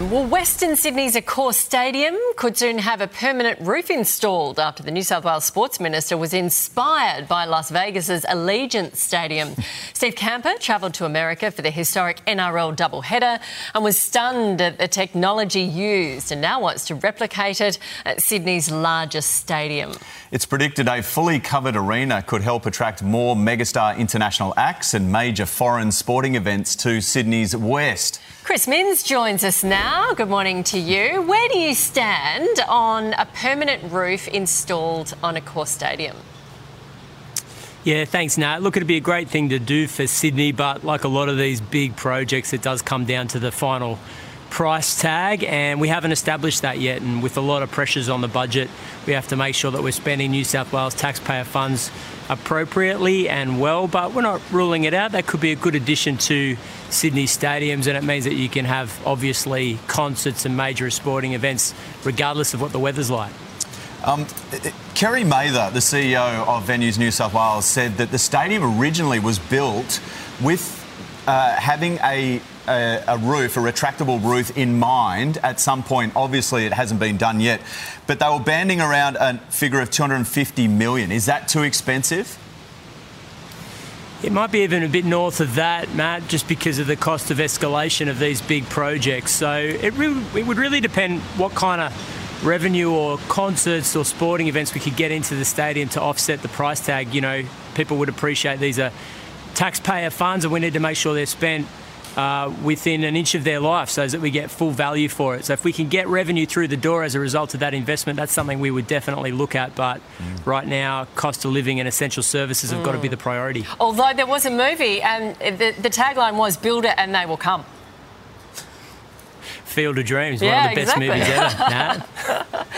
Well, Western Sydney's Accor Stadium could soon have a permanent roof installed after the New South Wales Sports Minister was inspired by Las Vegas's Allegiant Stadium. Steve Kamper travelled to America for the historic NRL doubleheader and was stunned at the technology used and now wants to replicate it at Sydney's largest stadium. It's predicted a fully covered arena could help attract more megastar international acts and major foreign sporting events to Sydney's west. Chris Minns joins us now. Good morning to you. Where do you stand on a permanent roof installed on Accor Stadium? Yeah, thanks, Nat. Look, it'd be a great thing to do for Sydney, but like a lot of these big projects, it does come down to the final price tag, and we haven't established that yet. And with a lot of pressures on the budget, we have to make sure that we're spending New South Wales taxpayer funds appropriately and well. But we're not ruling it out. That could be a good addition to Sydney stadiums, and it means that you can have obviously concerts and major sporting events regardless of what the weather's like. Um, Kerrie Mather, the CEO of Venues New South Wales, said that the stadium originally was built with uh, having a a, a, roof, a retractable roof in mind at some point. Obviously, it hasn't been done yet, but they were banding around a figure of 250 million. Is that too expensive? It might be even a bit north of that, Matt, just because of the cost of escalation of these big projects. So it, it would really depend what kind of revenue or concerts or sporting events we could get into the stadium to offset the price tag. You know, people would appreciate these are taxpayer funds and we need to make sure they're spent uh, within an inch of their life so that we get full value for it. So if we can get revenue through the door as a result of that investment, that's something we would definitely look at. But mm. right now, cost of living and essential services have mm. got to be the priority. Although there was a movie and the, the tagline was build it and they will come. Field of Dreams, yeah, one of the exactly. best movies ever.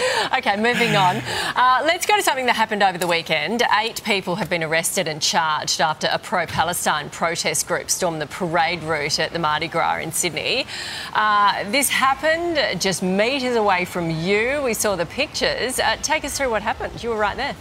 okay, moving on. Uh, let's go to something that happened over the weekend. Eight people have been arrested and charged after a pro Palestine protest group stormed the parade route at the Mardi Gras in Sydney. Uh, this happened just metres away from you. We saw the pictures. Uh, take us through what happened. You were right there.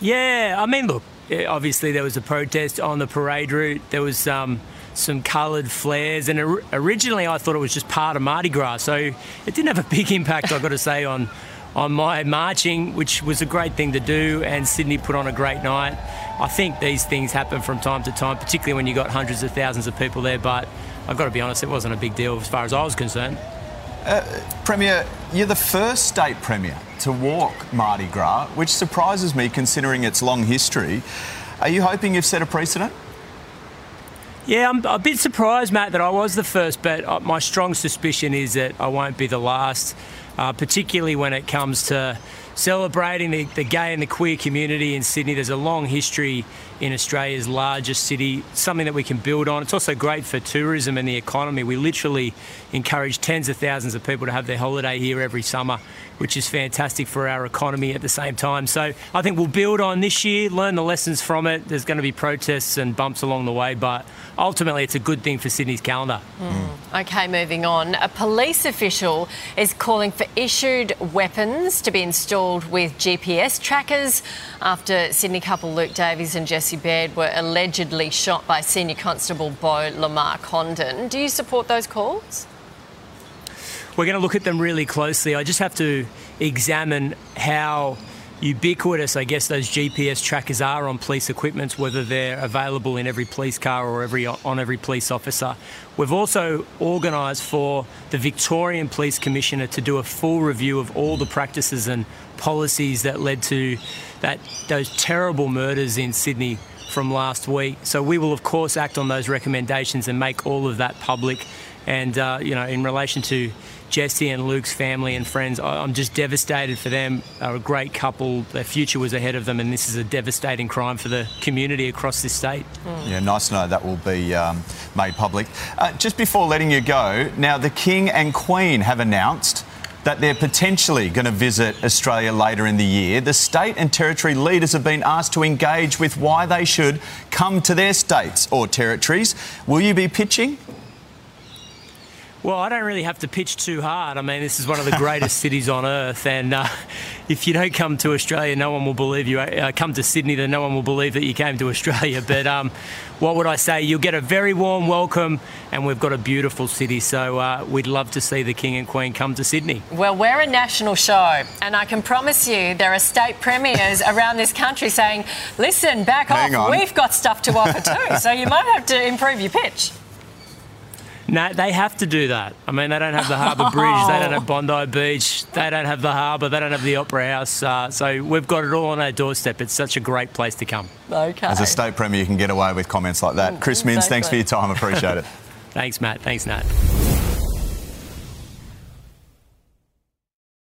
Yeah, I mean, look, obviously there was a protest on the parade route. There was. Um, some coloured flares. And originally, I thought it was just part of Mardi Gras, so it didn't have a big impact, I've got to say, on on my marching, which was a great thing to do. And Sydney put on a great night. I think these things happen from time to time, particularly when you've got hundreds of thousands of people there. But I've got to be honest, it wasn't a big deal as far as I was concerned. Uh, Premier, you're the first state Premier to walk Mardi Gras, which surprises me considering its long history. Are you hoping you've set a precedent? Yeah, I'm a bit surprised, Matt, that I was the first, but uh, my strong suspicion is that I won't be the last, uh, particularly when it comes to celebrating the, the gay and the queer community in Sydney. There's a long history in Australia's largest city, something that we can build on. It's also great for tourism and the economy. We literally encourage tens of thousands of people to have their holiday here every summer, which is fantastic for our economy at the same time. So I think we'll build on this year, learn the lessons from it. There's going to be protests and bumps along the way, but ultimately it's a good thing for Sydney's calendar. Mm. Okay, moving on. A police official is calling for issued weapons to be installed with GPS trackers after Sydney couple Luke Davies and Jess Jesse Baird were allegedly shot by Senior Constable Beau Lamarre-Condon. Do you support those calls? We're going to look at them really closely. I just have to examine how ubiquitous, I guess, those GPS trackers are on police equipment, whether they're available in every police car or every on every police officer. We've also organised for the Victorian Police Commissioner to do a full review of all the practices and policies that led to that those terrible murders in Sydney from last week. So we will, of course, act on those recommendations and make all of that public. And uh, you know, in relation to Jesse and Luke's family and friends. I'm just devastated for them. They're a great couple. Their future was ahead of them, and this is a devastating crime for the community across this state. Mm. Yeah, nice to know that will be um, made public. Uh, just before letting you go, now the King and Queen have announced that they're potentially going to visit Australia later in the year. The state and territory leaders have been asked to engage with why they should come to their states or territories. Will you be pitching? Well, I don't really have to pitch too hard. I mean, this is one of the greatest cities on earth, and uh, if you don't come to Australia, no one will believe you. Uh, come to Sydney, then no one will believe that you came to Australia. But um, what would I say? You'll get a very warm welcome, and we've got a beautiful city. So uh, we'd love to see the King and Queen come to Sydney. Well, we're a national show, and I can promise you there are state premiers around this country saying, "Listen, back Hang off. on. We've got stuff to offer too." so you might have to improve your pitch. No, they have to do that. I mean, they don't have the Harbour Bridge, they don't have Bondi Beach, they don't have the harbour, they don't have the Opera House. Uh, so we've got it all on our doorstep. It's such a great place to come. Okay. As a state premier, you can get away with comments like that. Chris Minns, thanks for your time. Appreciate it. Thanks, Matt. Thanks, Nat.